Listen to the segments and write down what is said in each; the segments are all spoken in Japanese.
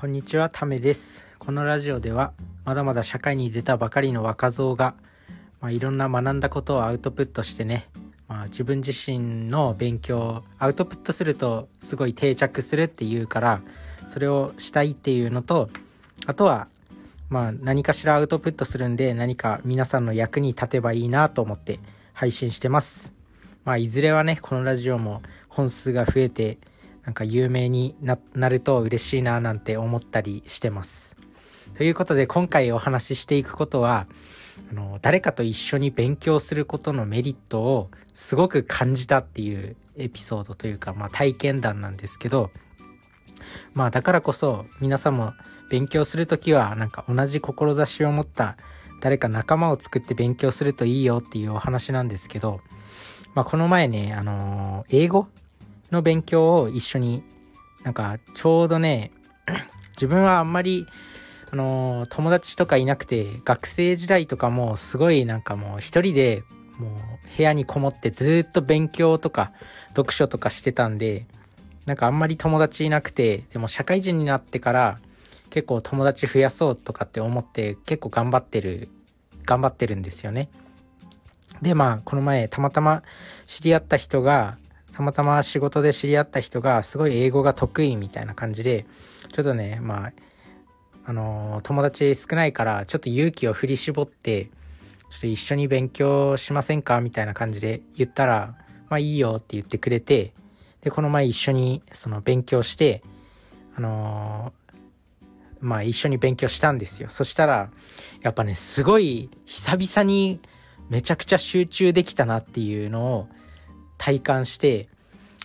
こんにちは、ためです。このラジオでは、まだまだ社会に出たばかりの若造が、まあ、いろんな学んだことをアウトプットしてね、まあ、自分自身の勉強、アウトプットするとすごい定着するっていうから、それをしたいっていうのと、あとは、まあ、何かしらアウトプットするんで、何か皆さんの役に立てばいいなと思って配信してます。まあ、いずれはね、このラジオも本数が増えて、なんか有名になると嬉しいななんて思ったりしてます。ということで今回お話ししていくことは、あの、誰かと一緒に勉強することのメリットをすごく感じたっていうエピソードというか、まあ体験談なんですけど、まあだからこそ皆さんも勉強するときはなんか同じ志を持った誰か仲間を作って勉強するといいよっていうお話なんですけど、まあこの前ね、あの英語の勉強を一緒になんかちょうどね 自分はあんまりあの友達とかいなくて学生時代とかもすごいなんかもう一人でもう部屋にこもってずっと勉強とか読書とかしてたんでなんかあんまり友達いなくてでも社会人になってから結構友達増やそうとかって思って結構頑張ってる頑張ってるんですよね。でまあこの前たまたま知り合った人がたまたま仕事で知り合った人がすごい英語が得意みたいな感じでちょっとねまああの友達少ないからちょっと勇気を振り絞ってちょっと一緒に勉強しませんかみたいな感じで言ったらまあいいよって言ってくれてでこの前一緒にその勉強してあのまあ一緒に勉強したんですよ。そしたらやっぱねすごい久々にめちゃくちゃ集中できたなっていうのを体感して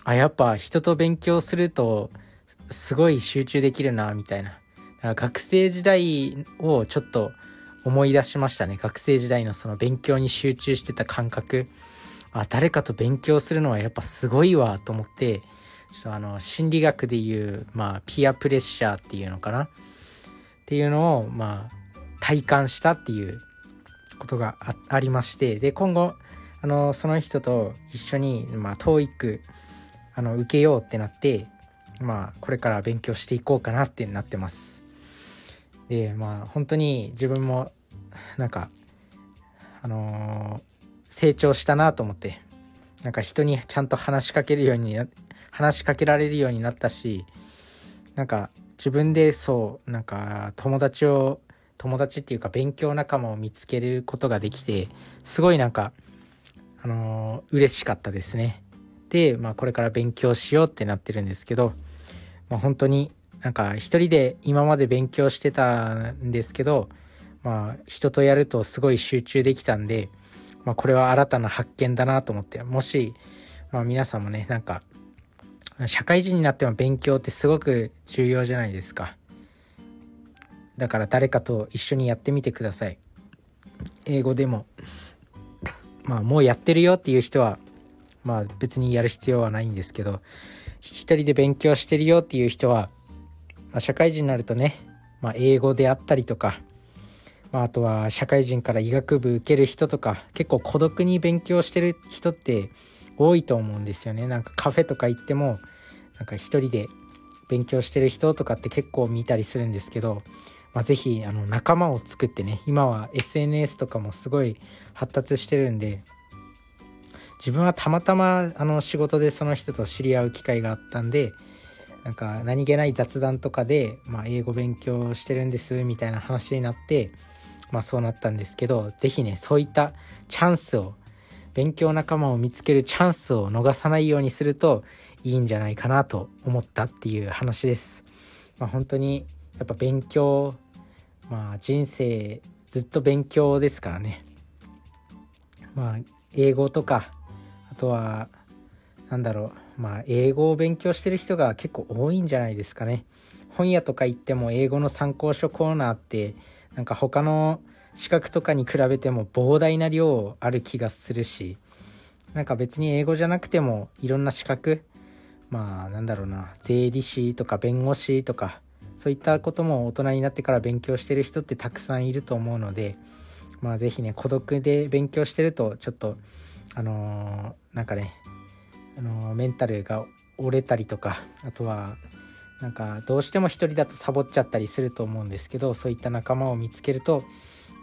あやっぱ人と勉強するとすごい集中できるなみたいな。学生時代をちょっと思い出しましたね。学生時代のその勉強に集中してた感覚。あ誰かと勉強するのはやっぱすごいわと思ってちょっとあの心理学でいうまあピアプレッシャーっていうのかな。っていうのをまあ体感したっていうことがありまして。で今後あのその人と一緒に、まあ、TOEIC あの受けようってなってまあこれから勉強していこうかなってなってます。でまあ本当に自分もなんかあのー成長したなと思ってなんか人にちゃんと話しかけるようにな話しかけられるようになったしなんか自分でそうなんか友達を友達っていうか勉強仲間を見つけることができてすごいなんかあのー嬉しかったですね。でまあこれから勉強しようってなってるんですけど、まあ、本当になんか一人で今まで勉強してたんですけどまあ人とやるとすごい集中できたんでまあこれは新たな発見だなと思ってもしまあ皆さんもねなんか社会人になっても勉強ってすごく重要じゃないですか。だから誰かと一緒にやってみてください。英語でも。まあもうやってるよっていう人はまあ別にやる必要はないんですけど一人で勉強してるよっていう人は、まあ、社会人になるとね、まあ、英語であったりとか、まあ、あとは社会人から医学部受ける人とか結構孤独に勉強してる人って多いと思うんですよね。なんかカフェとか行ってもなんか一人で勉強してる人とかって結構見たりするんですけど、まあ、是非あの仲間を作ってね今は SNS とかもすごい発達してるんで自分はたまたまあの仕事でその人と知り合う機会があったんでなんか何気ない雑談とかで、まあ、英語勉強してるんですみたいな話になって、まあ、そうなったんですけど是非ねそういったチャンスを勉強仲間を見つけるチャンスを逃さないようにするといいんじゃないかなと思ったっていう話です。まあ、本当にやっぱ勉強まあ人生ずっと勉強ですからね。まあ英語とかあとはなんだろうまあ英語を勉強してる人が結構多いんじゃないですかね。本屋とか行っても英語の参考書コーナーってなんか他の資格とかに比べても膨大な量ある気がするしなんか別に英語じゃなくてもいろんな資格まあなんだろうな税理士とか弁護士とかそういったことも大人になってから勉強してる人ってたくさんいると思うのでまあ是非ね孤独で勉強してるとちょっとあのーなんかね、あのーメンタルが折れたりとかあとはなんかどうしても一人だとサボっちゃったりすると思うんですけどそういった仲間を見つけると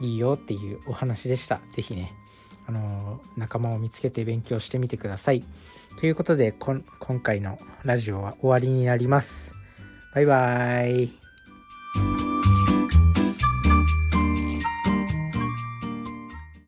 いいよっていうお話でした。是非ねあの仲間を見つけて勉強してみてください。ということで今回のラジオは終わりになります。拜拜。